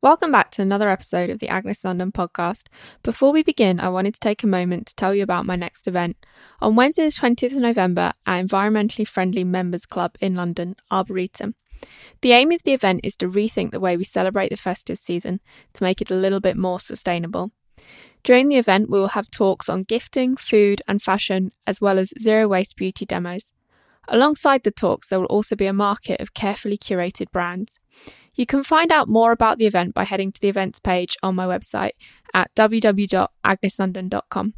Welcome back to another episode of the Agnes London podcast. Before we begin, I wanted to take a moment to tell you about my next event. On Wednesday, the 20th of November, at Environmentally Friendly Members Club in London, Arboretum. The aim of the event is to rethink the way we celebrate the festive season to make it a little bit more sustainable. During the event, we will have talks on gifting, food, and fashion, as well as zero waste beauty demos. Alongside the talks, there will also be a market of carefully curated brands. You can find out more about the event by heading to the events page on my website at www.agneslondon.com.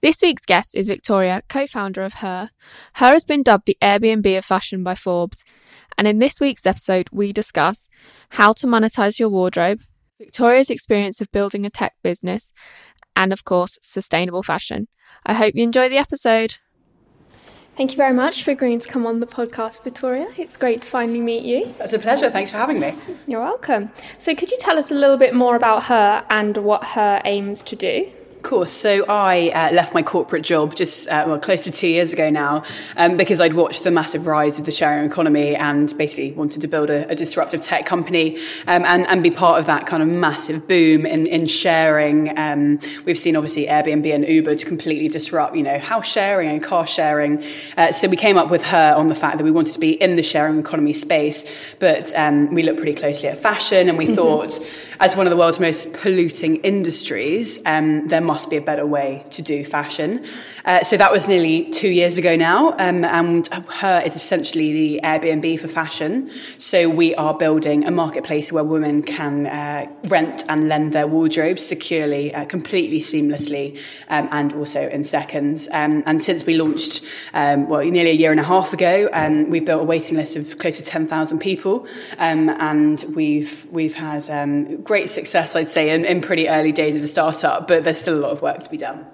This week's guest is Victoria, co founder of Hurr. Hurr has been dubbed the Airbnb of fashion by Forbes. And in this week's episode, we discuss how to monetize your wardrobe, Victoria's experience of building a tech business, and of course, sustainable fashion. I hope you enjoy the episode. Thank you very much for agreeing to come on the podcast, Victoria. It's great to finally meet you. It's a pleasure. Thanks for having me. You're welcome. So, could you tell us a little bit more about Hurr and what Hurr aims to do? Course. So I uh, left my corporate job just uh, well close to two years ago now um, because I'd watched the massive rise of the sharing economy and basically wanted to build a, a disruptive tech company um, and, and be part of that kind of massive boom in, in sharing. Um, we've seen obviously Airbnb and Uber to completely disrupt, you know, house sharing and car sharing. Uh, so we came up with Hurr on the fact that we wanted to be in the sharing economy space, but um, we looked pretty closely at fashion and we mm-hmm. thought as one of the world's most polluting industries, um, there must be a better way to do fashion. Uh, so that was nearly two years ago now, um, and Hurr is essentially the Airbnb for fashion. So we are building a marketplace where women can uh, rent and lend their wardrobes securely, uh, completely seamlessly, um, and also in seconds. Um, and since we launched, um, well, nearly a year and a half ago, um, we've built a waiting list of close to 10,000 people, um, and we've we've had great success, I'd say, in, in pretty early days of a startup, but there's still a lot of work to be done.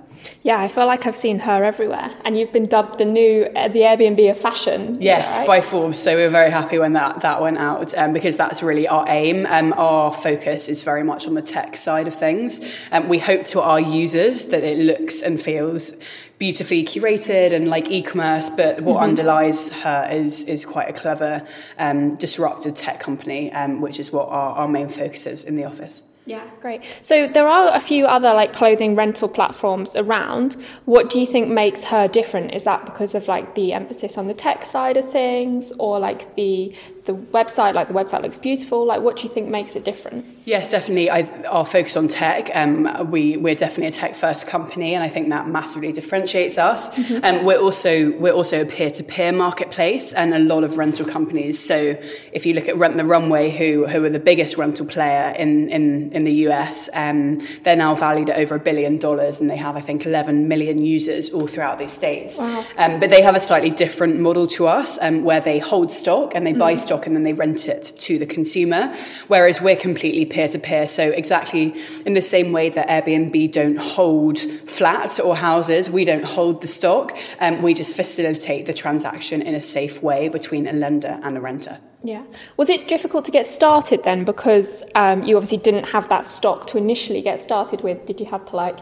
Yeah, I feel like I've seen Hurr everywhere, and you've been dubbed the new uh, the Airbnb of fashion. Yes, right? by Forbes. So we are very happy when that that went out um, because that's really our aim. Um, our focus is very much on the tech side of things. Um, we hope to our users that it looks and feels beautifully curated and like e-commerce, but what mm-hmm. underlies Hurr is is quite a clever, um, disruptive tech company, um, which is what our, our main focus is in the office. Yeah, great. So there are a few other like clothing rental platforms around. What do you think makes Hurr different? Is that because of like the emphasis on the tech side of things or like the the website, like the website looks beautiful. Like, what do you think makes it different? Yes, definitely. I, our focus on tech. Um, we we're definitely a tech first company, and I think that massively differentiates us. Mm-hmm. Um, we're also we're also a peer to peer marketplace, and a lot of rental companies. So if you look at Rent the Runway, who who are the biggest rental player in in in the US, um, they're now valued at over a billion dollars, and they have I think 11 million users all throughout these states. Wow. Um, but they have a slightly different model to us, um, where they hold stock and they buy mm-hmm. stock stock and then they rent it to the consumer. Whereas we're completely peer to peer. So, exactly in the same way that Airbnb don't hold flats or houses, we don't hold the stock. Um, we just facilitate the transaction in a safe way between a lender and a renter. Yeah. Was it difficult to get started then because um, you obviously didn't have that stock to initially get started with? Did you have to like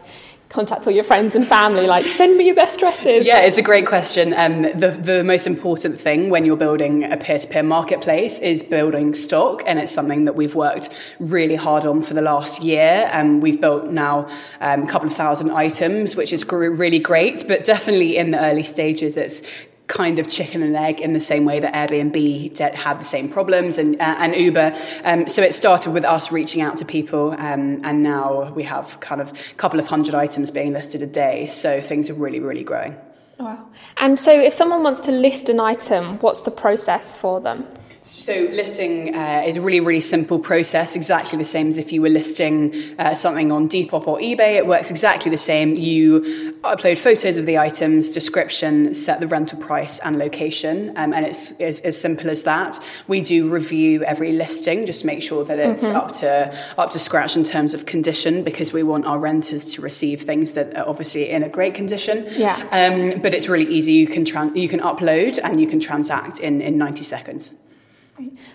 contact all your friends and family like send me your best dresses. Yeah it's a great question. Um, the, the most important thing when you're building a peer-to-peer marketplace is building stock and it's something that we've worked really hard on for the last year. And we've built now um, a couple of thousand items which is really great but definitely in the early stages it's kind of chicken and egg in the same way that Airbnb had the same problems and, uh, and Uber. Um, so it started with us reaching out to people, um, and now we have kind of a couple of hundred items being listed a day. So things are really, really growing. Wow. And so if someone wants to list an item, what's the process for them? So listing uh, is a really, really simple process, exactly the same as if you were listing uh, something on Depop or eBay. It works exactly the same. You upload photos of the items, description, set the rental price and location, um, and it's, it's, as simple as that. We do review every listing, just to make sure that it's mm-hmm. up to up to scratch in terms of condition, because we want our renters to receive things that are obviously in a great condition. Yeah. Um, but it's really easy. You can you can upload and you can transact in in ninety seconds.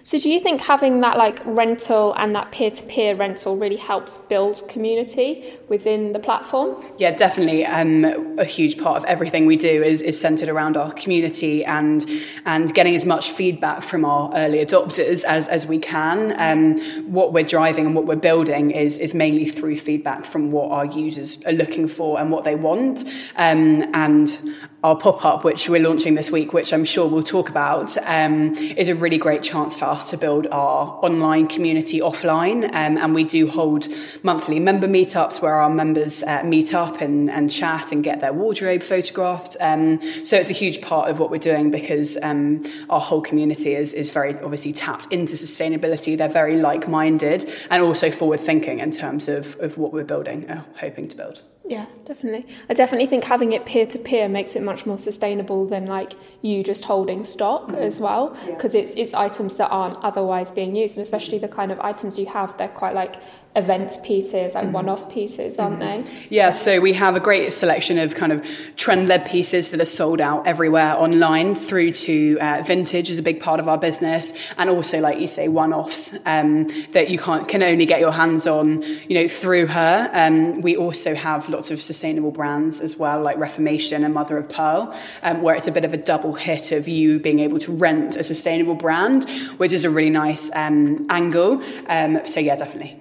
So, do you think having that like rental and that peer to peer rental really helps build community within the platform? Yeah, definitely. Um, a huge part of everything we do is, is centered around our community and and getting as much feedback from our early adopters as, as we can. Um, what we're driving and what we're building is is mainly through feedback from what our users are looking for and what they want. Um, and our pop up, which we're launching this week, which I'm sure we'll talk about, um, is a really great chance for us to build our online community offline. Um, and we do hold monthly member meetups where our members uh, meet up and, and chat and get their wardrobe photographed. Um, so it's a huge part of what we're doing because um, our whole community is, is very obviously tapped into sustainability. They're very like minded and also forward thinking in terms of, of what we're building, uh, hoping to build. Yeah, definitely. I definitely think having it peer to peer makes it much more sustainable than like you just holding stock mm-hmm. as well, because yeah. it's it's items that aren't otherwise being used, and especially the kind of items you have, they're quite like events pieces and mm-hmm. one-off pieces aren't mm-hmm. they yeah so we have a great selection of kind of trend-led pieces that are sold out everywhere online through to uh, vintage is a big part of our business and also like you say one-offs um, that you can't can only get your hands on you know through Hurr um, we also have lots of sustainable brands as well like reformation and mother of pearl um, where it's a bit of a double hit of you being able to rent a sustainable brand which is a really nice um, angle um, so yeah definitely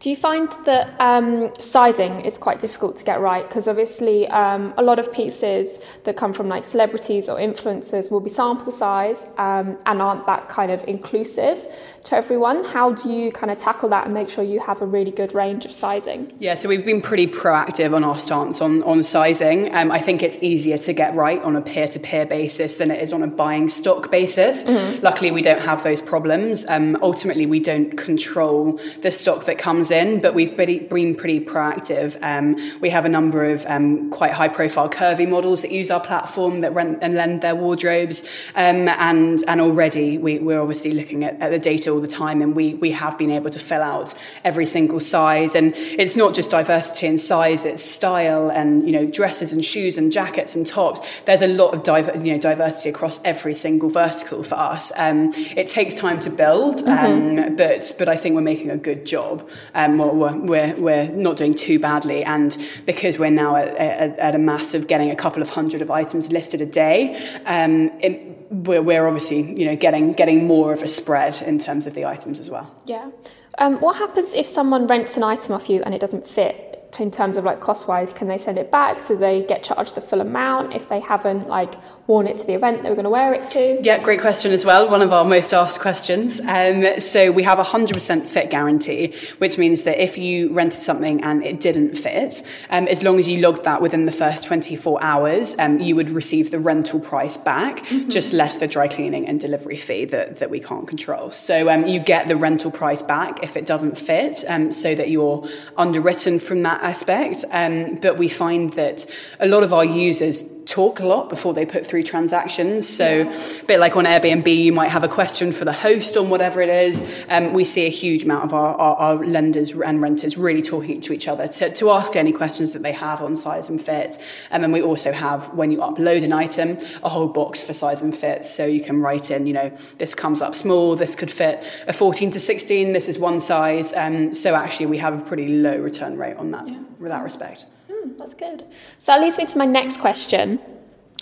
do you find that um, sizing is quite difficult to get right? Because obviously, um, a lot of pieces that come from like celebrities or influencers will be sample size um, and aren't that kind of inclusive to everyone. How do you kind of tackle that and make sure you have a really good range of sizing? Yeah, so we've been pretty proactive on our stance on, on sizing. Um, I think it's easier to get right on a peer to peer basis than it is on a buying stock basis. Mm-hmm. Luckily, we don't have those problems. Um, ultimately, we don't control the stock that comes in, but we've been, been pretty proactive. Um, we have a number of um, quite high profile curvy models that use our platform that rent and lend their wardrobes. Um, and, and already we, we're obviously looking at, at the data all the time, and we we have been able to fill out every single size. And it's not just diversity in size; it's style and you know dresses and shoes and jackets and tops. There's a lot of diver, you know diversity across every single vertical for us. Um, it takes time to build, um, mm-hmm. but but I think we're making a good job. Um, we're, we're we're not doing too badly, and because we're now at, at, at a mass of getting a couple of hundred of items listed a day. Um, it, we're, we're obviously you know getting getting more of a spread in terms of the items as well. Yeah. Um, what happens if someone rents an item off you and it doesn't fit? In terms of like cost wise can they send it back? Do they get charged the full amount if they haven't like worn it to the event they were going to wear it to? Yeah great question as well one of our most asked questions. Um, so we have a 100% fit guarantee which means that if you rented something and it didn't fit um, as long as you logged that within the first 24 hours um, you would receive the rental price back mm-hmm. just less the dry cleaning and delivery fee that, that we can't control. So um, you get the rental price back if it doesn't fit um, so that you're underwritten from that aspect. Um, but we find that a lot of our users talk a lot before they put through transactions. So, a bit like on Airbnb, you might have a question for the host on whatever it is. Um, we see a huge amount of our, our, our, lenders and renters really talking to each other to, to ask any questions that they have on size and fit. And then we also have, when you upload an item, a whole box for size and fit. So you can write in, you know, this comes up small, this could fit a 14 to 16, this is one size. Um, so actually, we have a pretty low return rate on that, yeah. with that respect. Mm, that's good. So that leads me to my next question.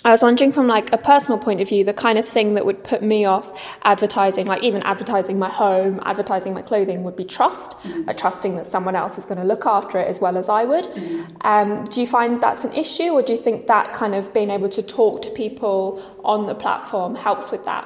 I was wondering from like a personal point of view, the kind of thing that would put me off advertising, like even advertising my home, advertising my clothing, would be trust, mm-hmm. like trusting that someone else is going to look after it as well as I would. Mm-hmm. Um, do you find that's an issue, or do you think that kind of being able to talk to people on the platform helps with that?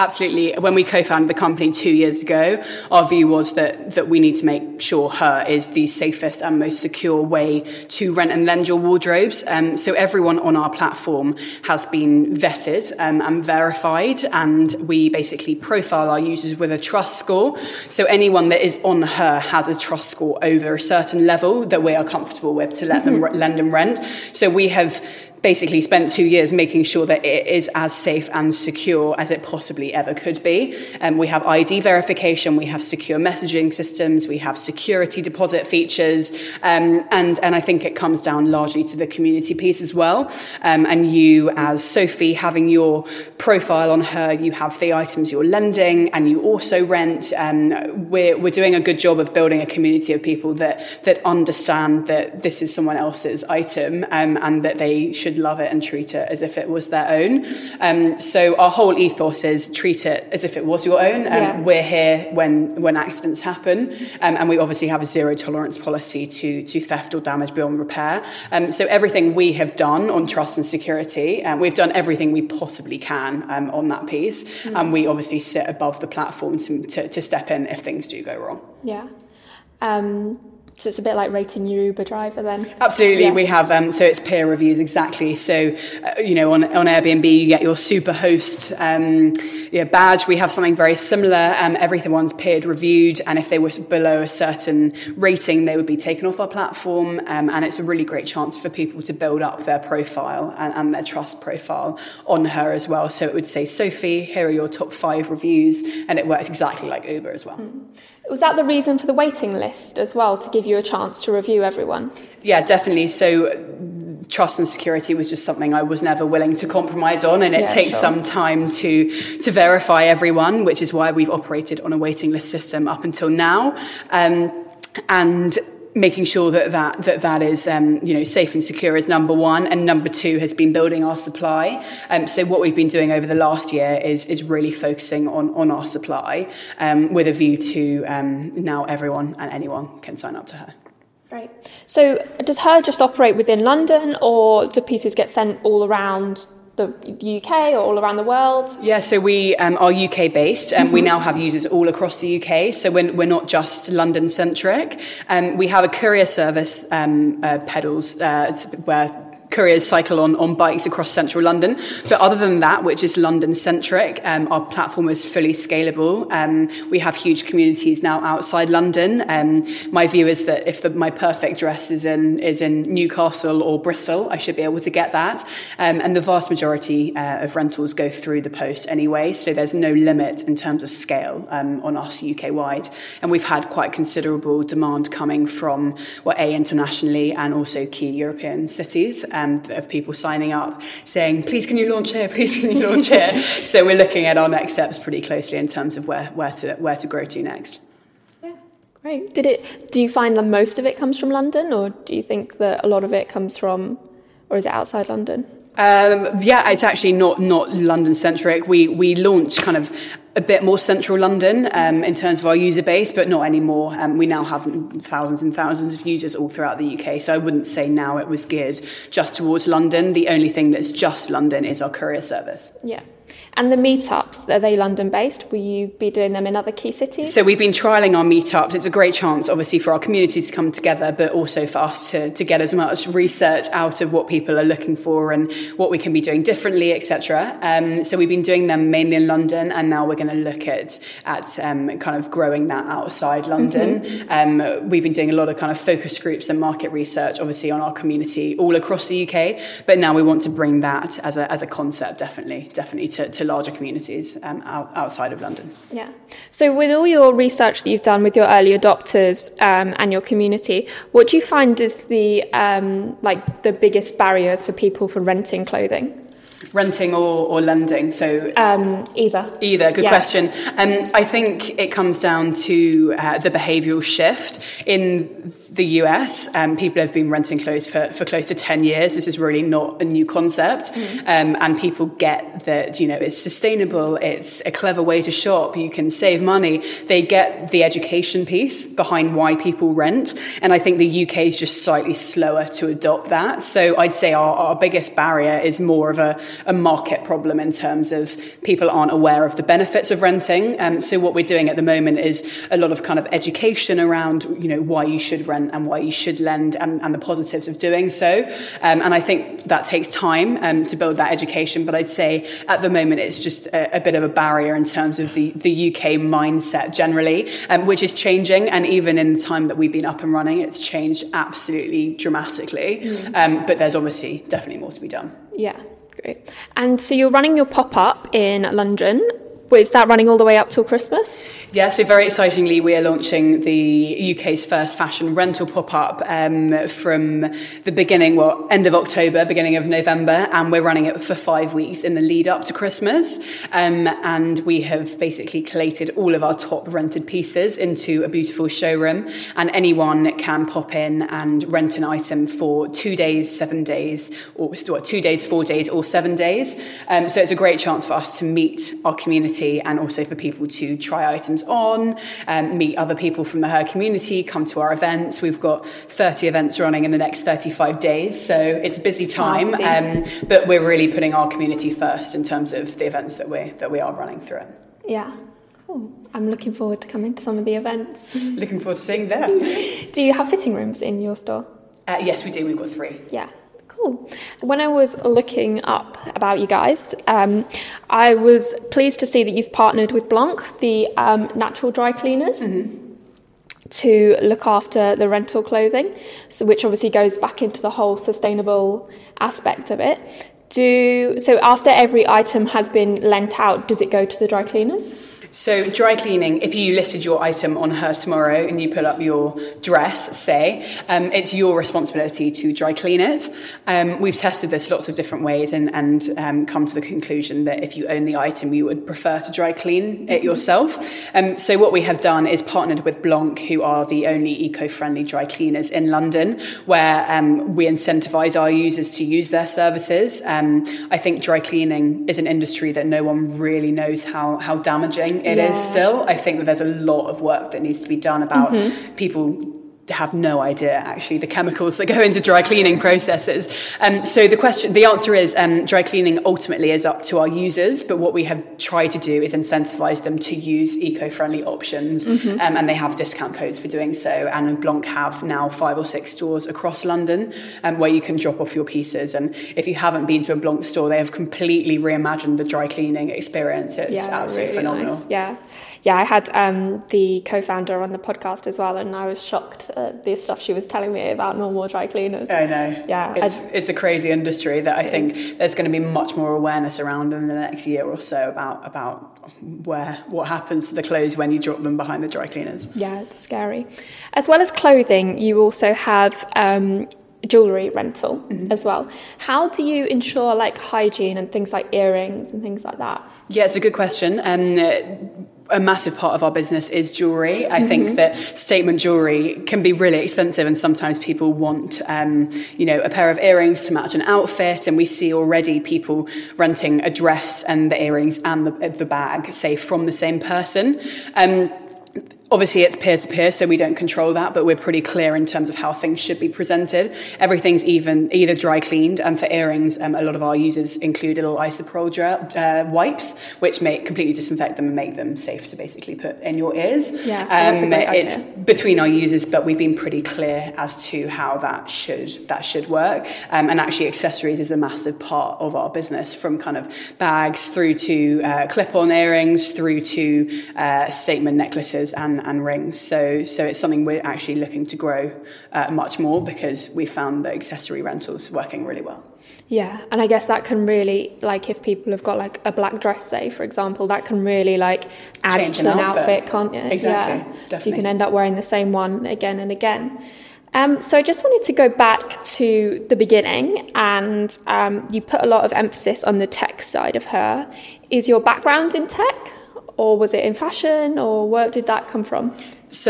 Absolutely. When we co-founded the company two years ago, our view was that, that we need to make sure Hurr is the safest and most secure way to rent and lend your wardrobes. Um, so everyone on our platform has been vetted um, and verified, and we basically profile our users with a trust score. So anyone that is on Hurr has a trust score over a certain level that we are comfortable with to let them mm-hmm. lend and rent. So we have basically spent two years making sure that it is as safe and secure as it possibly ever could be. Um, we have ID verification, we have secure messaging systems, we have security deposit features, um, and, and I think it comes down largely to the community piece as well. Um, and you, as Sophie, having your profile on Hurr, you have the items you're lending, and you also rent. Um, we're, we're doing a good job of building a community of people that, that understand that this is someone else's item um, and that they should should love it and treat it as if it was their own. Um, so our whole ethos is treat it as if it was your own. Um, yeah. We're here when when accidents happen, um, and we obviously have a zero tolerance policy to to theft or damage beyond repair. Um, so everything we have done on trust and security, um, we've done everything we possibly can um, on that piece, mm. and we obviously sit above the platform to, to, to step in if things do go wrong. Yeah. So it's a bit like rating your Uber driver then? Absolutely, yeah. we have. Um, so it's peer reviews, exactly. So, uh, you know, on, on Airbnb, you get your super host um, yeah, badge. We have something very similar. Um, everyone's peer reviewed. And if they were below a certain rating, they would be taken off our platform. Um, and it's a really great chance for people to build up their profile and, and their trust profile on Hurr as well. So it would say, Sophie, here are your top five reviews. And it works exactly like Uber as well. Mm. Was that the reason for the waiting list as well, to give you a chance to review everyone? Yeah, definitely. So trust and security was just something I was never willing to compromise on, and it yeah, takes sure. some time to to verify everyone, which is why we've operated on a waiting list system up until now. Um, and making sure that that that, that is um, you know safe and secure is number one, and number two has been building our supply. Um, so what we've been doing over the last year is is really focusing on on our supply um, with a view to um, now everyone and anyone can sign up to Hurr. Right. So does Hurr just operate within London, or do pieces get sent all around the UK or all around the world? Yeah, so we um, are UK based and mm-hmm. we now have users all across the UK. So we're, we're not just London centric. Um, we have a courier service, um, uh, pedals, uh, where couriers cycle on, on bikes across central London. But other than that, which is London centric, um, our platform is fully scalable. Um, we have huge communities now outside London. Um, my view is that if the, my perfect dress is in, is in Newcastle or Bristol, I should be able to get that. Um, and the vast majority uh, of rentals go through the post anyway, so there's no limit in terms of scale um, on us UK wide. And we've had quite considerable demand coming from, well, A, internationally and also key European cities um, of people signing up saying, please can you launch here, please can you launch here. so we're looking at our next steps pretty closely in terms of where, where, to, where to grow to next. Yeah, great. Did it, do you find that most of it comes from London or do you think that a lot of it comes from, or is it outside London? Um, yeah, it's actually not not London centric. We we launched kind of a bit more central London um, in terms of our user base, but not anymore. Um, we now have thousands and thousands of users all throughout the UK. So I wouldn't say now it was geared just towards London. The only thing that's just London is our courier service. Yeah. And the meetups, are they London based? Will you be doing them in other key cities? So we've been trialling our meetups. It's a great chance, obviously, for our communities to come together, but also for us to, to get as much research out of what people are looking for and what we can be doing differently, etc. Um, so we've been doing them mainly in London, and now we're going to look at, at um, kind of growing that outside London. Mm-hmm. Um, we've been doing a lot of kind of focus groups and market research, obviously, on our community all across the UK, but now we want to bring that as a, as a concept, definitely, definitely to, to larger communities um, out, outside of London. Yeah. So, with all your research that you've done with your early adopters um, and your community, what do you find is the um, like the biggest barriers for people for renting clothing? renting or, or lending? So um, either. Either. Good yeah. question. Um, I think it comes down to uh, the behavioural shift in the US. Um, people have been renting clothes for, for close to ten years. This is really not a new concept, mm. and people get that you know it's sustainable. It's a clever way to shop. You can save money. They get the education piece behind why people rent, and I think the UK is just slightly slower to adopt that. So I'd say our, our biggest barrier is more of a a market problem in terms of people aren't aware of the benefits of renting. Um, so what we're doing at the moment is a lot of kind of education around, you know, why you should rent and why you should lend and, and the positives of doing so. Um, and I think that takes time um, to build that education. But I'd say at the moment it's just a, a bit of a barrier in terms of the, the UK mindset generally, um, which is changing. And even in the time that we've been up and running, it's changed absolutely dramatically. Mm. Um, but there's obviously definitely more to be done. Yeah. Great. And so you're running your pop up in London. Is that running all the way up till Christmas? Yeah, so very excitingly, we are launching the UK's first fashion rental pop up um, from the beginning, well, end of October, beginning of November, and we're running it for five weeks in the lead up to Christmas. Um, and we have basically collated all of our top rented pieces into a beautiful showroom, and anyone can pop in and rent an item for two days, seven days, or what, two days, four days, or seven days. Um, so it's a great chance for us to meet our community and also for people to try items hands on, um, meet other people from the Hurr community, come to our events. We've got 30 events running in the next 35 days, so it's a busy time. Um, but we're really putting our community first in terms of the events that we that we are running through it. Yeah. Cool. I'm looking forward to coming to some of the events. looking forward to seeing that. do you have fitting rooms in your store? Uh, yes, we do. We've got three. Yeah. Cool. When I was looking up about you guys, um, I was pleased to see that you've partnered with Blanc, the um, natural dry cleaners. Mm-hmm. To look after the rental clothing, so which obviously goes back into the whole sustainable aspect of it. Do so after every item has been lent out, does it go to the dry cleaners? So, dry cleaning, if you listed your item on Hurr tomorrow and you put up your dress, say, um, it's your responsibility to dry clean it. Um, we've tested this lots of different ways and, and um, come to the conclusion that if you own the item, you would prefer to dry clean it yourself. Um, so, what we have done is partnered with Blanc, who are the only eco friendly dry cleaners in London, where um, we incentivize our users to use their services. Um, I think dry cleaning is an industry that no one really knows how, how damaging it yeah. is still. I think that there's a lot of work that needs to be done about mm-hmm. people have no idea actually the chemicals that go into dry cleaning processes. Um, so the question, the answer is um, dry cleaning ultimately is up to our users, but what we have tried to do is incentivize them to use eco-friendly options, mm-hmm. um, and they have discount codes for doing so. And Blanc have now five or six stores across London um, where you can drop off your pieces. And if you haven't been to a Blanc store, they have completely reimagined the dry cleaning experience. It's yeah, absolutely really phenomenal. Nice. Yeah yeah, I had um, the co-founder on the podcast as well, and I was shocked at the stuff she was telling me about normal dry cleaners. I know. Yeah, it's, it's a crazy industry that I think is. there's going to be much more awareness around in the next year or so about about where what happens to the clothes when you drop them behind the dry cleaners. Yeah, it's scary. As well as clothing, you also have um, jewelry rental mm-hmm. as well. How do you ensure like hygiene and things like earrings and things like that? Yeah, it's a good question. Um, a massive part of our business is jewelry. I mm-hmm. think that statement jewelry can be really expensive, and sometimes people want, um, you know, a pair of earrings to match an outfit. And we see already people renting a dress and the earrings and the, the bag, say, from the same person. Um, Obviously, it's peer to peer, so we don't control that, but we're pretty clear in terms of how things should be presented. Everything's even either dry cleaned, and for earrings, um, a lot of our users include little isopropyl uh, wipes, which make completely disinfect them and make them safe to basically put in your ears. Yeah, um, it's between our users, but we've been pretty clear as to how that should that should work. Um, and actually, accessories is a massive part of our business, from kind of bags through to uh, clip-on earrings, through to uh, statement necklaces and and, rings. So, so it's something we're actually looking to grow uh, much more because we found that accessory rentals working really well. Yeah, and I guess that can really, like, if people have got like a black dress, say, for example, that can really like add Change to an, outfit. outfit, can't it? Exactly. Yeah. Definitely. So you can end up wearing the same one again and again. Um, so I just wanted to go back to the beginning, and um, you put a lot of emphasis on the tech side of Hurr. Is your background in tech? Or was it in fashion, or where did that come from? So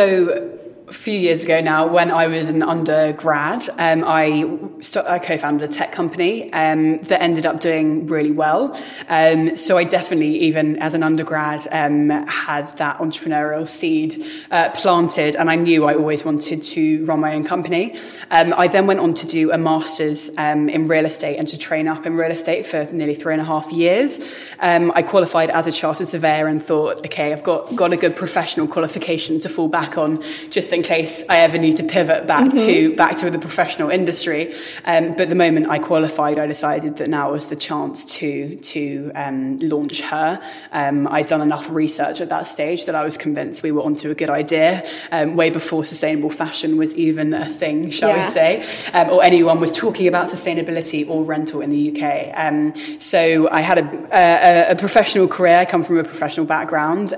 a few years ago now, when I was an undergrad, um, I, st- I co-founded a tech company um, that ended up doing really well. Um, so I definitely, even as an undergrad, um, had that entrepreneurial seed uh, planted, and I knew I always wanted to run my own company. Um, I then went on to do a master's um, in real estate and to train up in real estate for nearly three and a half years. I qualified as a chartered surveyor and thought, okay, I've got got a good professional qualification to fall back on just in case I ever need to pivot back mm-hmm. to back to the professional industry. Um, but the moment I qualified, I decided that now was the chance to to um, launch Hurr. Um, I'd done enough research at that stage that I was convinced we were onto a good idea. Um, way before sustainable fashion was even a thing, shall yeah. we say, um, or anyone was talking about sustainability or rental in the UK. Um, so I had a, a, a, professional career. I come from a professional background,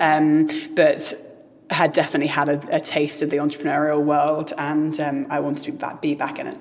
but had definitely had a, a, taste of the entrepreneurial world and um, I wanted to be back, be back in it.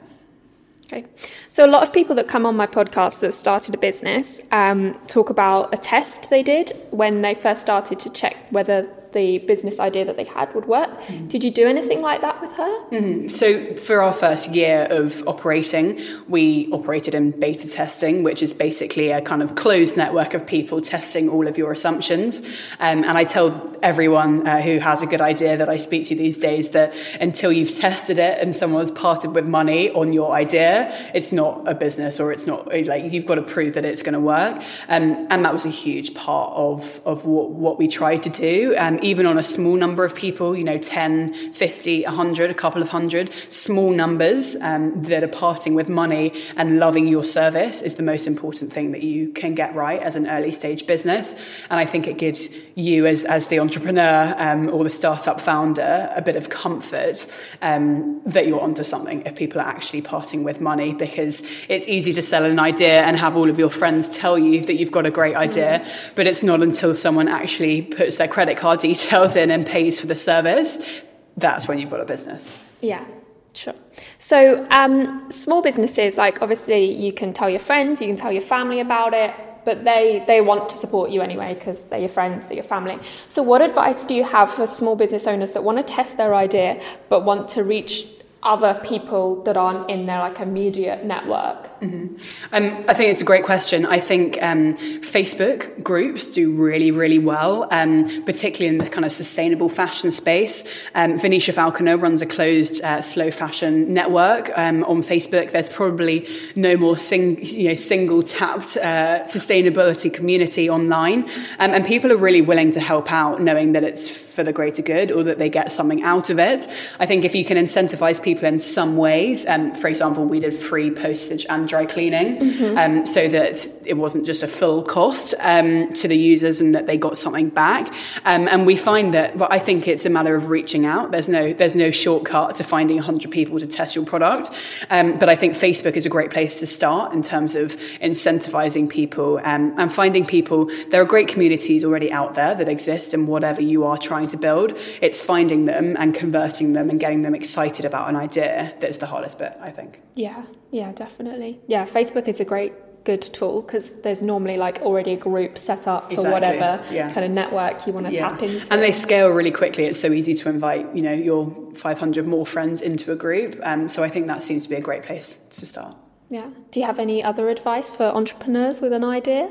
Okay. So, a lot of people that come on my podcast that started a business um, talk about a test they did when they first started to check whether the business idea that they had would work. Mm-hmm. Did you do anything like that with Hurr? Mm-hmm. So, for our first year of operating, we operated in beta testing, which is basically a kind of closed network of people testing all of your assumptions. Um, and I tell everyone uh, who has a good idea that I speak to these days that until you've tested it and someone's parted with money on your idea, it's not a business or it's not like you've got to prove that it's going to work. Um, and that was a huge part of, of what, what we tried to do. Um, even on a small number of people, you know, 10, 50, 100, a couple of hundred, small numbers um, that are parting with money and loving your service is the most important thing that you can get right as an early stage business. And I think it gives you as, as the entrepreneur um, or the startup founder a bit of comfort um, that you're onto something if people are actually parting with money because it's easy to sell an idea and have all of your friends tell you that you've got a great idea, mm. but it's not until someone actually puts their credit card details in and pays for the service, that's when you've got a business. Yeah. Sure. So, um, small businesses, like obviously you can tell your friends, you can tell your family about it, but they, they want to support you anyway because they're your friends, they're your family. So, what advice do you have for small business owners that want to test their idea but want to reach other people that aren't in their like immediate network? Mm-hmm. Um, I think it's a great question. I think um, Facebook groups do really, really well, um, particularly in the kind of sustainable fashion space. Um, Venetia Falconer runs a closed uh, slow fashion network um, on Facebook. There's probably no more sing, you know, single tapped uh, sustainability community online, um, and people are really willing to help out, knowing that it's for the greater good or that they get something out of it. I think if you can incentivize people in some ways, um, for example, we did free postage and dry cleaning mm-hmm. um, so that it wasn't just a full cost um, to the users and that they got something back. Um, and we find that, well, I think it's a matter of reaching out. There's no, there's no shortcut to finding 100 people to test your product. Um, but I think Facebook is a great place to start in terms of incentivizing people um, and finding people. There are great communities already out there that exist in whatever you are trying trying to build. It's finding them and converting them and getting them excited about an idea that's the hardest bit, I think. Yeah, yeah, definitely. Yeah, Facebook is a great good tool because there's normally like already a group set up for exactly. whatever yeah. kind of network you want to yeah. tap into. And they scale really quickly. It's so easy to invite, you know, your 500 more friends into a group. Um, so I think that seems to be a great place to start. Yeah. Do you have any other advice for entrepreneurs with an idea?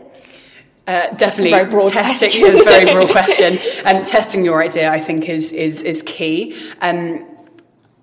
Uh, definitely very broad testing a very broad question. And um, testing your idea i think is is is key. Um,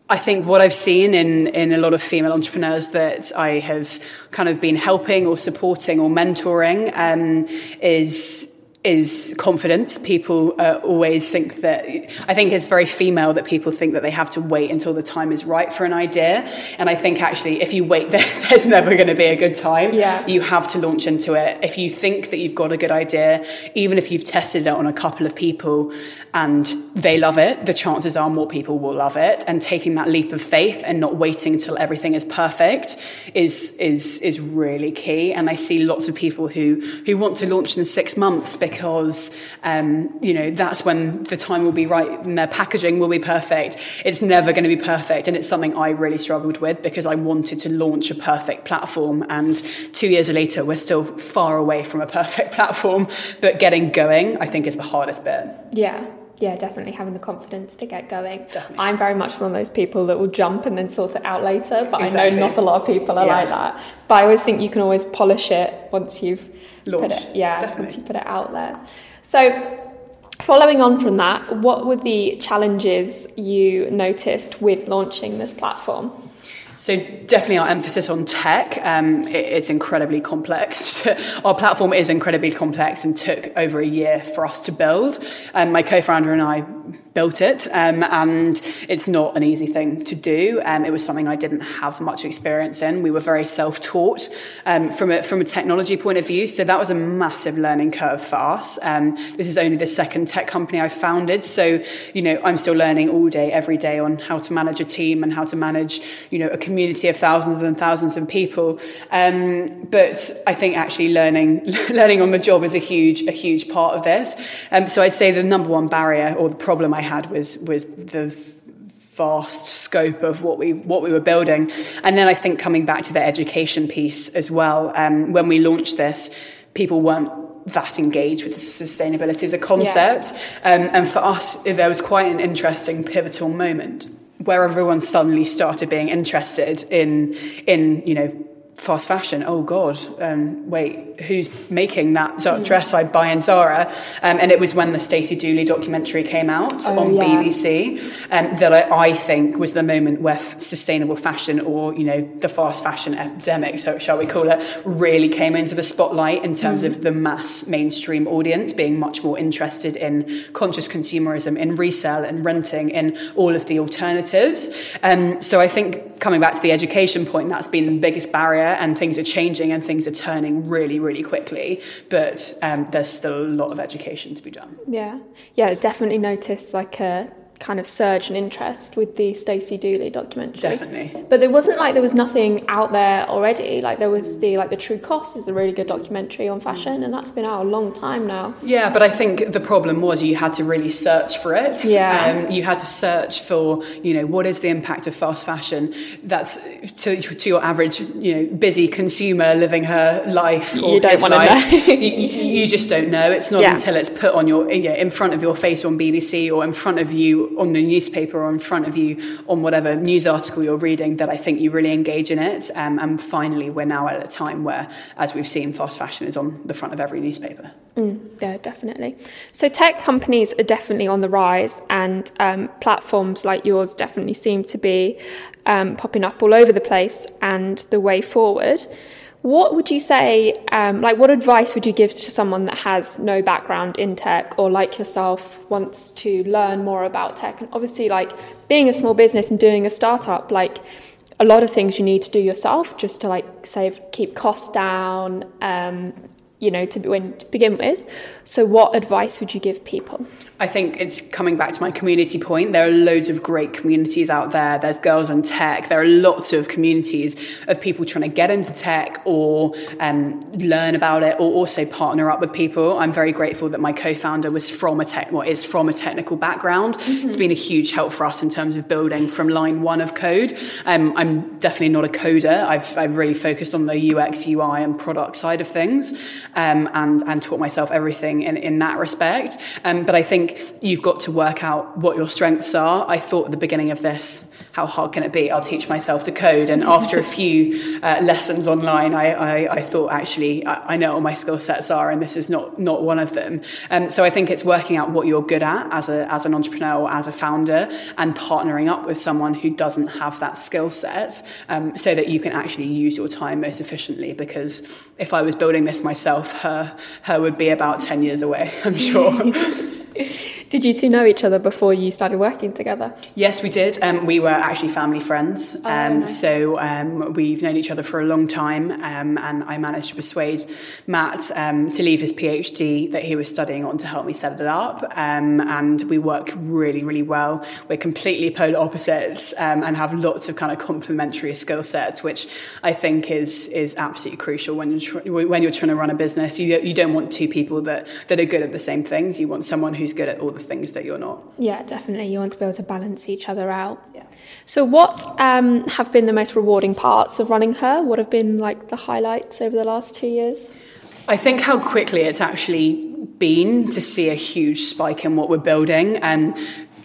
I think what I've seen in, in a lot of female entrepreneurs that I have kind of been helping or supporting or mentoring um, is is confidence. People uh, always think that, I think it's very female that people think that they have to wait until the time is right for an idea. And I think actually, if you wait, there's never going to be a good time. Yeah. You have to launch into it. If you think that you've got a good idea, even if you've tested it on a couple of people and they love it, the chances are more people will love it. And taking that leap of faith and not waiting until everything is perfect is, is, is really key. And I see lots of people who, who want to launch in six months because because um, you know that's when the time will be right and their packaging will be perfect. It's never going to be perfect, and it's something I really struggled with because I wanted to launch a perfect platform, and two years later we're still far away from a perfect platform. But getting going, I think, is the hardest bit. Yeah, yeah, definitely having the confidence to get going. Definitely. I'm very much one of those people that will jump and then sort it out later, but Exactly. I know not a lot of people are Yeah. like that. But I always think you can always polish it once you've put Launched, it, yeah, definitely. once you put it out there. So, following on from that, what were the challenges you noticed with launching this platform? So definitely our emphasis on tech. Um, it, it's incredibly complex. our platform is incredibly complex and took over a year for us to build. Um, my co-founder and I built it, um, and it's not an easy thing to do. Um, it was something I didn't have much experience in. We were very self-taught um, from a from a technology point of view, so that was a massive learning curve for us. Um, this is only the second tech company I founded, so you know I'm still learning all day, every day on how to manage a team and how to manage you know a community of thousands and thousands of people. Um, but I think actually learning learning on the job is a huge a huge part of this. Um, so I'd say the number one barrier or the problem I had was was the vast scope of what we what we were building, and then I think coming back to the education piece as well. Um, when we launched this, people weren't that engaged with sustainability as a concept, um, and for us, there was quite an interesting pivotal moment where everyone suddenly started being interested in in you know fast fashion. Oh God, um, wait, who's making that sort of dress I'd buy in Zara? Um, and it was when the Stacey Dooley documentary came out Oh, on yeah. BBC um, that I, I think was the moment where f- sustainable fashion, or you know, the fast fashion epidemic, so shall we call it, really came into the spotlight in terms of the mass mainstream audience being much more interested in conscious consumerism, in resale and renting, in all of the alternatives. Um, so I think coming back to the education point, that's been the biggest barrier, and things are changing and things are turning really, really quickly. But um, there's still a lot of education to be done. Yeah, yeah, definitely noticed like a kind of surge in interest with the Stacey Dooley documentary. Definitely. But there wasn't like there was nothing out there already. Like there was the like the True Cost is a really good documentary on fashion, and that's been out a long time now. Yeah, but I think the problem was you had to really search for it. Yeah. Um, you had to search for, you know, what is the impact of fast fashion? That's to, to your average, you know, busy consumer living her life. Or You don't his wanna know. you, you you just don't know. It's not Yeah. until it's put on your, you know, in front of your face on BBC or in front of you on the newspaper or in front of you on whatever news article you're reading that I think you really engage in it. Um, and finally, we're now at a time where, as we've seen, fast fashion is on the front of every newspaper. Yeah, definitely. So tech companies are definitely on the rise, and um, platforms like yours definitely seem to be um, popping up all over the place and the way forward. What would you say, um, like, what advice would you give to someone that has no background in tech or, like yourself, wants to learn more about tech? And obviously, like, being a small business and doing a startup, like, a lot of things you need to do yourself just to, like, save, keep costs down, um, you know, to, be, to begin with. So, what advice would you give people? I think it's coming back to my community point. There are loads of great communities out there. There's Girls in Tech. There are lots of communities of people trying to get into tech or um, learn about it or also partner up with people. I'm very grateful that my co-founder was from a tech, well, is from a technical background. It's been a huge help for us in terms of building from line one of code. Um, I'm definitely not a coder. I've, I've really focused on the UX, UI, and product side of things, um, and and taught myself everything in, in that respect. Um, but I think you've got to work out what your strengths are. I thought at the beginning of this, how hard can it be? I'll teach myself to code. And after a few uh, lessons online, I, I, I thought actually I, I know what my skill sets are, and this is not not one of them. Um, so I think it's working out what you're good at as a as an entrepreneur or as a founder, and partnering up with someone who doesn't have that skill set, um, so that you can actually use your time most efficiently. Because if I was building this myself, Hurr Hurr would be about ten years away. I'm sure. Did you two know each other before you started working together? Yes, we did. Um, we were actually family friends. Um, Oh, nice. So um, we've known each other for a long time. Um, and I managed to persuade Matt um, to leave his PhD that he was studying on to help me set it up. Um, and we work really, really well. We're completely polar opposites um, and have lots of kind of complementary skill sets, which I think is is absolutely crucial when you're tr- when you're trying to run a business. You you don't want two people that that are good at the same things. You want someone who's good at all the things that you're not. Yeah, definitely. You want to be able to balance each other out. Yeah. So, what um, have been the most rewarding parts of running Hurr? What have been like the highlights over the last two years? I think how quickly it's actually been to see a huge spike in what we're building and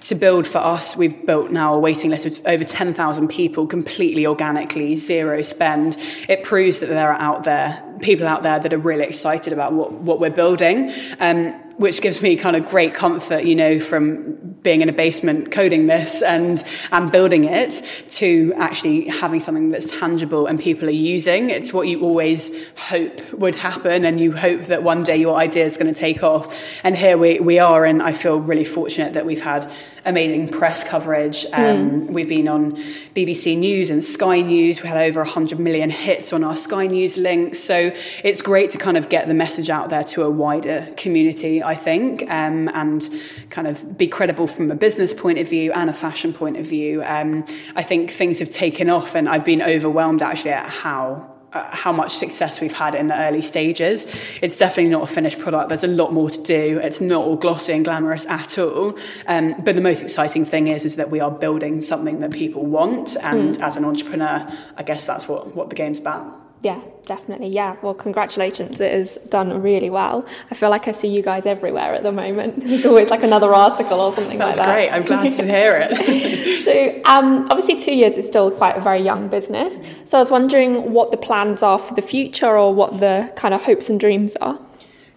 to build for us, we've built now a waiting list of over 10,000 people completely organically, zero spend. It proves that there are out there, people out there that are really excited about what, what we're building. Um, which gives me kind of great comfort, you know, from being in a basement coding this and and building it to actually having something that's tangible and people are using. It's what you always hope would happen, and you hope that one day your idea is going to take off. And here we we are, and I feel really fortunate that we've had amazing press coverage. Um, mm. We've been on BBC News and Sky News. We had over 100 million hits on our Sky News links. So it's great to kind of get the message out there to a wider community, I think, um, and kind of be credible from a business point of view and a fashion point of view. Um, I think things have taken off, and I've been overwhelmed actually at how how much success we've had in the early stages. It's definitely not a finished product. There's a lot more to do. It's not all glossy and glamorous at all. Um, but the most exciting thing is, is that we are building something that people want. And mm. as an entrepreneur, I guess that's what, what the game's about. Yeah, definitely. Yeah. Well, congratulations. It has done really well. I feel like I see you guys everywhere at the moment. There's always like another article or something That's like that. That's great. I'm glad to hear it. so, um, obviously, two years is still quite a very young business. So, I was wondering what the plans are for the future or what the kind of hopes and dreams are.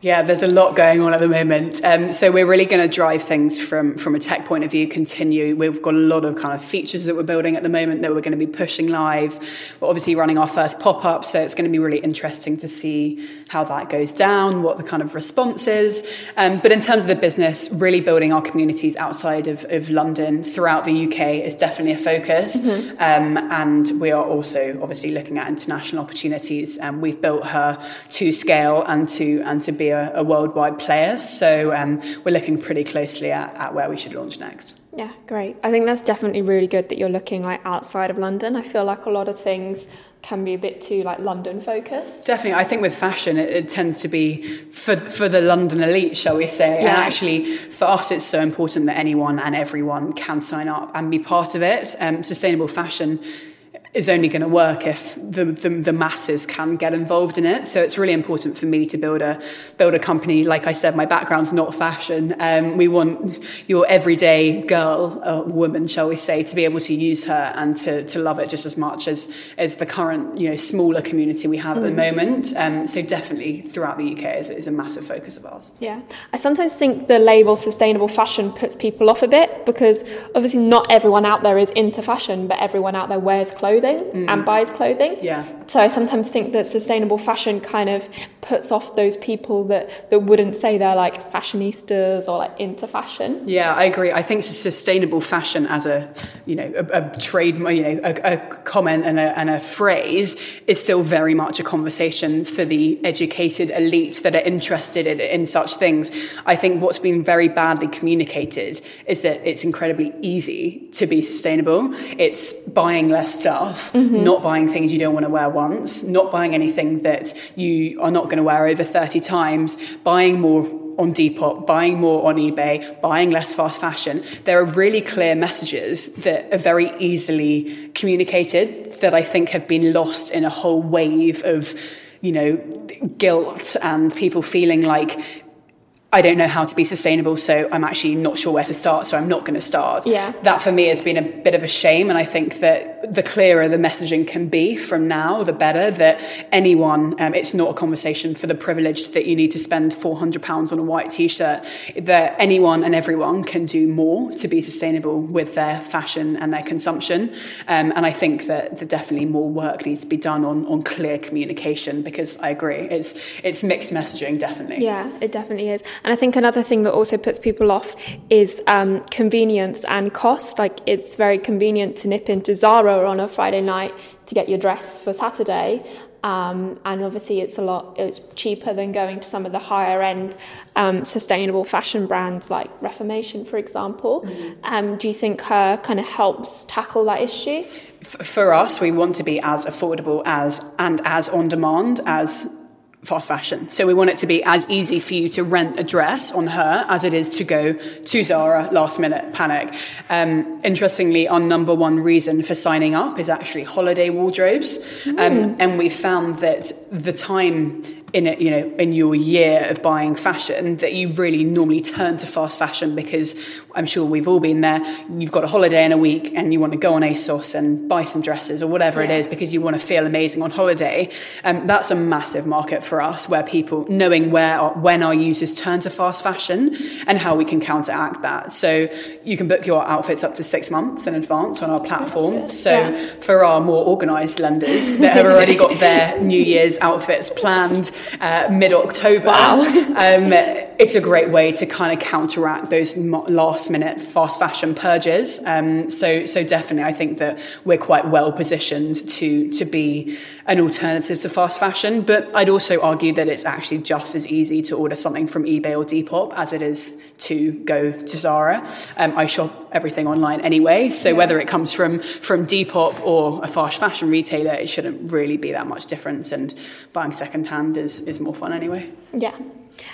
Yeah, there's a lot going on at the moment. Um, so we're really going to drive things from from a tech point of view. Continue. We've got a lot of kind of features that we're building at the moment that we're going to be pushing live. We're obviously running our first pop up, so it's going to be really interesting to see how that goes down, what the kind of response is. Um, but in terms of the business, really building our communities outside of, of London throughout the UK is definitely a focus. Mm-hmm. Um, and we are also obviously looking at international opportunities. And we've built Hurr to scale and to and to be a, a worldwide player. So um, we're looking pretty closely at, at where we should launch next. Yeah, great. I think that's definitely really good that you're looking like outside of London. I feel like a lot of things can be a bit too like London focused. Definitely, I think with fashion, it, it, tends to be for for the London elite, shall we say? Yeah. And actually, for us, it's so important that anyone and everyone can sign up and be part of it. Um, sustainable fashion is only going to work if the, the, the, masses can get involved in it. So it's really important for me to build a build a company. Like I said, my background's not fashion. Um, we want your everyday girl or woman, shall we say, to be able to use Hurr and to, to love it just as much as as the current you know smaller community we have mm. at the mm. moment. Um, so definitely throughout the UK is, is a massive focus of ours. Yeah, I sometimes think the label sustainable fashion puts people off a bit because obviously not everyone out there is into fashion, but everyone out there wears clothing clothing mm. and buys clothing. Yeah. So I sometimes think that sustainable fashion kind of puts off those people that, that wouldn't say they're like fashionistas or like into fashion. Yeah, I agree. I think sustainable fashion as a, you know, a, a trade, you know, a, a comment and a, and a phrase is still very much a conversation for the educated elite that are interested in, in such things. I think what's been very badly communicated is that it's incredibly easy to be sustainable. It's buying less stuff mm-hmm. not buying things you don't want to wear once, not buying anything that you are not going to wear over 30 times, buying more on Depop, buying more on eBay, buying less fast fashion. There are really clear messages that are very easily communicated that I think have been lost in a whole wave of, you know, guilt and people feeling like I don't know how to be sustainable, so I'm actually not sure where to start, so I'm not going to start. Yeah. That for me has been a bit of a shame, and I think that the clearer the messaging can be from now, the better. That anyone, um, it's not a conversation for the privileged that you need to spend £400 on a white t shirt, that anyone and everyone can do more to be sustainable with their fashion and their consumption. Um, and I think that, that definitely more work needs to be done on, on clear communication because I agree, it's, it's mixed messaging, definitely. Yeah, it definitely is. And I think another thing that also puts people off is um, convenience and cost. Like it's very convenient to nip into Zara on a Friday night to get your dress for Saturday. Um, and obviously, it's a lot. It's cheaper than going to some of the higher end um, sustainable fashion brands like Reformation, for example. Mm-hmm. Um, do you think Hurr kind of helps tackle that issue? For us, we want to be as affordable as and as on demand as fast fashion. So we want it to be as easy for you to rent a dress on Hurr as it is to go to Zara last minute panic. Um, interestingly, our number one reason for signing up is actually holiday wardrobes. Mm. Um, and we found that the time in a, you know in your year of buying fashion that you really normally turn to fast fashion because I'm sure we've all been there. You've got a holiday in a week and you want to go on ASOS and buy some dresses or whatever yeah. it is because you want to feel amazing on holiday. Um, that's a massive market for us where people knowing where when our users turn to fast fashion and how we can counteract that. So you can book your outfits up to six months in advance on our platform. So yeah. for our more organised lenders that have already got their New Year's outfits planned uh, mid October, wow. um, it's a great way to kind of counteract those last minute fast fashion purges. Um, so so definitely, I think that we're quite well positioned to to be an alternative to fast fashion. But I'd also argue that it's actually just as easy to order something from eBay or Depop as it is to go to Zara. Um, I shop everything online anyway, so yeah. whether it comes from from Depop or a fast fashion retailer, it shouldn't really be that much difference. And buying secondhand is is more fun anyway. Yeah.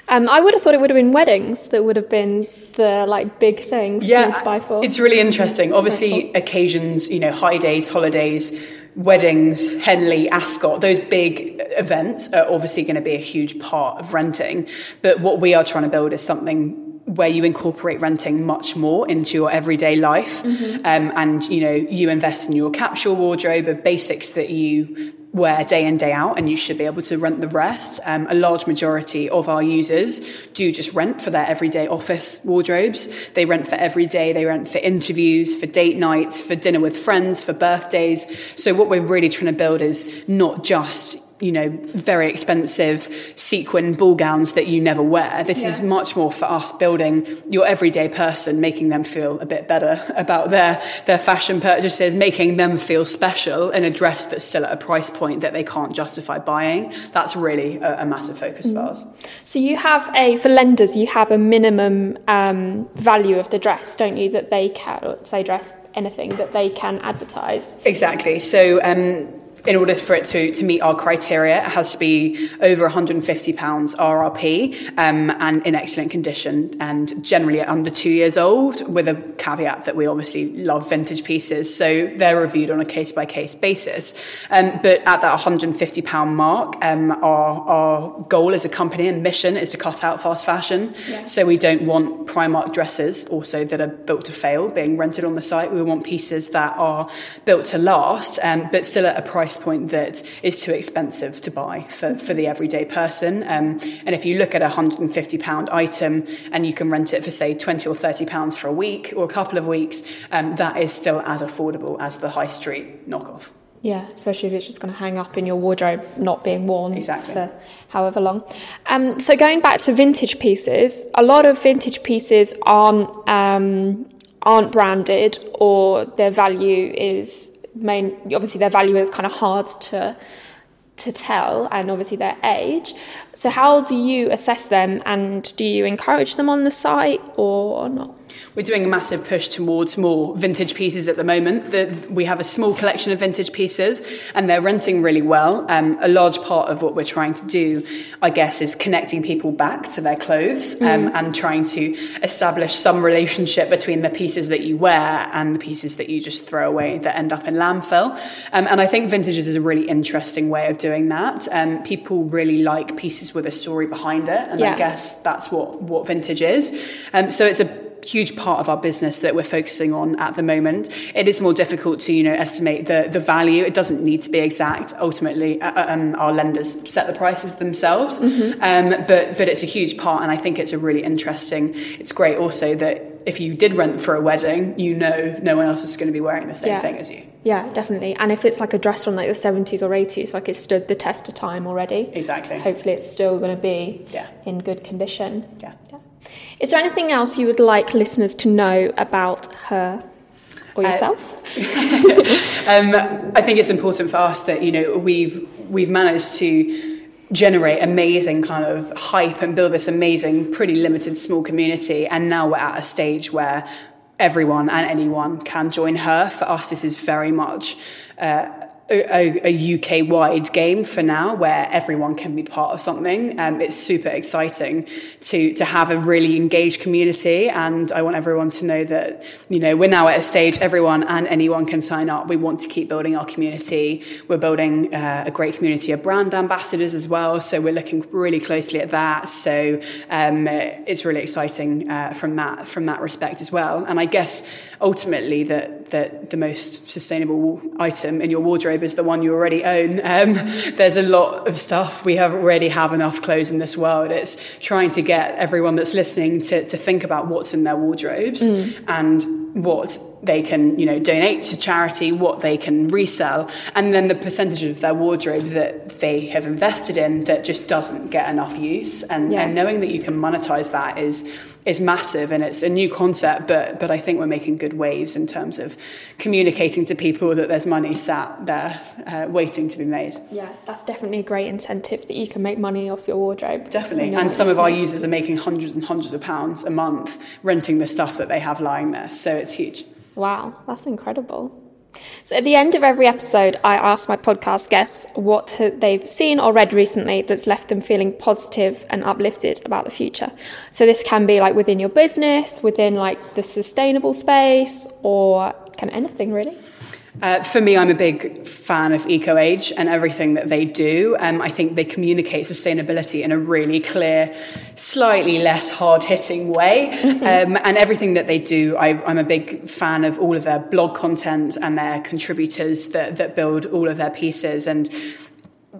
Um, I would have thought it would have been weddings that would have been the like big thing yeah, to buy for. It's really interesting. Obviously, occasions, you know, high days, holidays, weddings, Henley, Ascot, those big events are obviously going to be a huge part of renting. But what we are trying to build is something where you incorporate renting much more into your everyday life mm-hmm. um, and you know you invest in your capsule wardrobe of basics that you wear day in day out and you should be able to rent the rest. Um, a large majority of our users do just rent for their everyday office wardrobes. They rent for every day. They rent for interviews for date nights for dinner with friends for birthdays. So what we're really trying to build is not just you know, very expensive sequin ball gowns that you never wear. This yeah. is much more for us building your everyday person, making them feel a bit better about their, their fashion purchases, making them feel special in a dress that's still at a price point that they can't justify buying. That's really a, a massive focus mm. for us. So you have a, for lenders, you have a minimum um, value of the dress, don't you, that they can, say dress anything that they can advertise? Exactly. So um, in order for it to, to meet our criteria, it has to be over £150 RRP um, and in excellent condition and generally under two years old, with a caveat that we obviously love vintage pieces. So they're reviewed on a case by case basis. Um, but at that £150 mark, um, our, our goal as a company and mission is to cut out fast fashion. Yeah. So we don't want Primark dresses also that are built to fail being rented on the site. We want pieces that are built to last, um, but still at a price price point that is too expensive to buy for, for the everyday person. Um, and if you look at a £150 item and you can rent it for, say, 20 or £30 for a week or a couple of weeks, um, that is still as affordable as the high street knockoff. Yeah, especially if it's just going to hang up in your wardrobe, not being worn exactly. for however long. Um, so going back to vintage pieces, a lot of vintage pieces aren't um, aren't branded, or their value is main obviously their value is kind of hard to to tell and obviously their age. So how do you assess them and do you encourage them on the site or not we're doing a massive push towards more vintage pieces at the moment. The, we have a small collection of vintage pieces and they're renting really well. Um, a large part of what we're trying to do, I guess, is connecting people back to their clothes um, mm. and trying to establish some relationship between the pieces that you wear and the pieces that you just throw away that end up in landfill. Um, and I think vintage is a really interesting way of doing that. Um, people really like pieces with a story behind it. And yeah. I guess that's what, what vintage is. Um, so it's a huge part of our business that we're focusing on at the moment. It is more difficult to, you know, estimate the, the value. It doesn't need to be exact. Ultimately, uh, uh, um, our lenders set the prices themselves. Mm-hmm. Um, but, but it's a huge part. And I think it's a really interesting, it's great also that if you did rent for a wedding, you know no one else is going to be wearing the same yeah. thing as you. Yeah, definitely. And if it's like a dress from like the 70s or 80s, like it stood the test of time already. Exactly. Hopefully it's still going to be yeah. in good condition. Yeah. yeah. Is there anything else you would like listeners to know about Hurr? Or uh, yourself? Uh, um, I think it's important for us that you know we've we've managed to generate amazing kind of hype and build this amazing, pretty limited small community. And now we're at a stage where everyone and anyone can join Hurr. For us, this is very much uh, a, a, UK wide game for now where everyone can be part of something. Um, it's super exciting to to have a really engaged community, and I want everyone to know that you know we're now at a stage everyone and anyone can sign up. We want to keep building our community. We're building uh, a great community of brand ambassadors as well, so we're looking really closely at that. So um, it's really exciting uh, from that from that respect as well. And I guess ultimately that that the most sustainable item in your wardrobe is the one you already own. Um, there's a lot of stuff we have already have enough clothes in this world. It's trying to get everyone that's listening to to think about what's in their wardrobes mm. and what they can you know donate to charity what they can resell and then the percentage of their wardrobe that they have invested in that just doesn't get enough use and, yeah. and knowing that you can monetize that is is massive and it's a new concept, but but I think we're making good waves in terms of communicating to people that there's money sat there uh, waiting to be made. Yeah, that's definitely a great incentive that you can make money off your wardrobe. Definitely, and some of our users are making hundreds and hundreds of pounds a month renting the stuff that they have lying there, so it's huge. Wow, that's incredible. So, at the end of every episode, I ask my podcast guests what they've seen or read recently that's left them feeling positive and uplifted about the future. So, this can be like within your business, within like the sustainable space, or kind of anything really. Uh, for me, I'm a big fan of EcoAge and everything that they do. Um, I think they communicate sustainability in a really clear, slightly less hard hitting way. Mm-hmm. Um, and everything that they do, I, am a big fan of all of their blog content and their contributors that, that build all of their pieces. And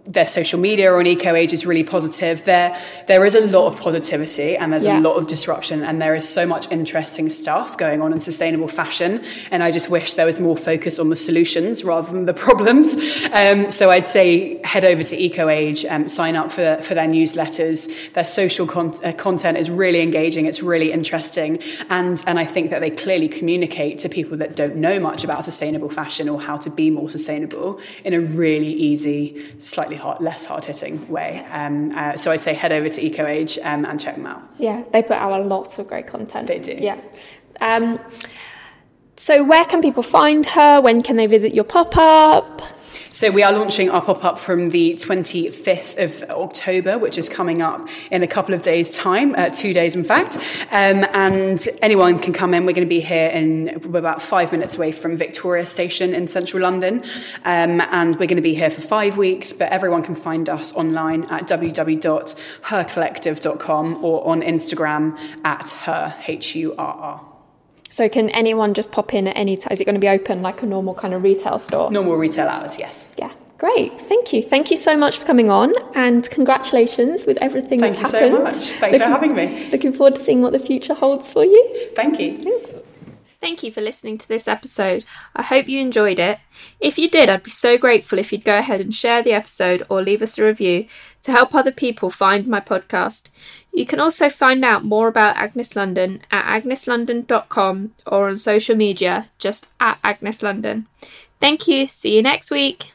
their social media on EcoAge is really positive. There, there is a lot of positivity and there's yeah. a lot of disruption and there is so much interesting stuff going on in sustainable fashion. And I just wish there was more focus on the solutions rather than the problems. Um, so I'd say head over to EcoAge, um, sign up for, for their newsletters. Their social con- uh, content is really engaging. It's really interesting. And, and I think that they clearly communicate to people that don't know much about sustainable fashion or how to be more sustainable in a really easy, slightly slightly hard, less hard hitting way. Um, uh, so I'd say head over to EcoAge um, and check them out. Yeah, they put out lots of great content. They do. Yeah. Um, so where can people find Hurr? When can they visit your pop up? So we are launching our pop-up from the 25th of October, which is coming up in a couple of days' time, uh, two days in fact. Um, and anyone can come in. We're going to be here in we're about five minutes away from Victoria Station in central London. Um, and we're going to be here for five weeks, but everyone can find us online at www.hurrcollective.com or on Instagram at Hurr, H-U-R-R. So can anyone just pop in at any time? Is it going to be open like a normal kind of retail store? Normal retail hours, yes. Yeah. Great, thank you. Thank you so much for coming on and congratulations with everything Thank that's happened. Thank you so much. Thanks looking, for having me. Looking forward to seeing what the future holds for you. Thank you. Thanks. Thank you for listening to this episode. I hope you enjoyed it. If you did, I'd be so grateful if you'd go ahead and share the episode or leave us a review to help other people find my podcast. You can also find out more about Agnes London at agneslondon.com or on social media just at Agnes London. Thank you. See you next week.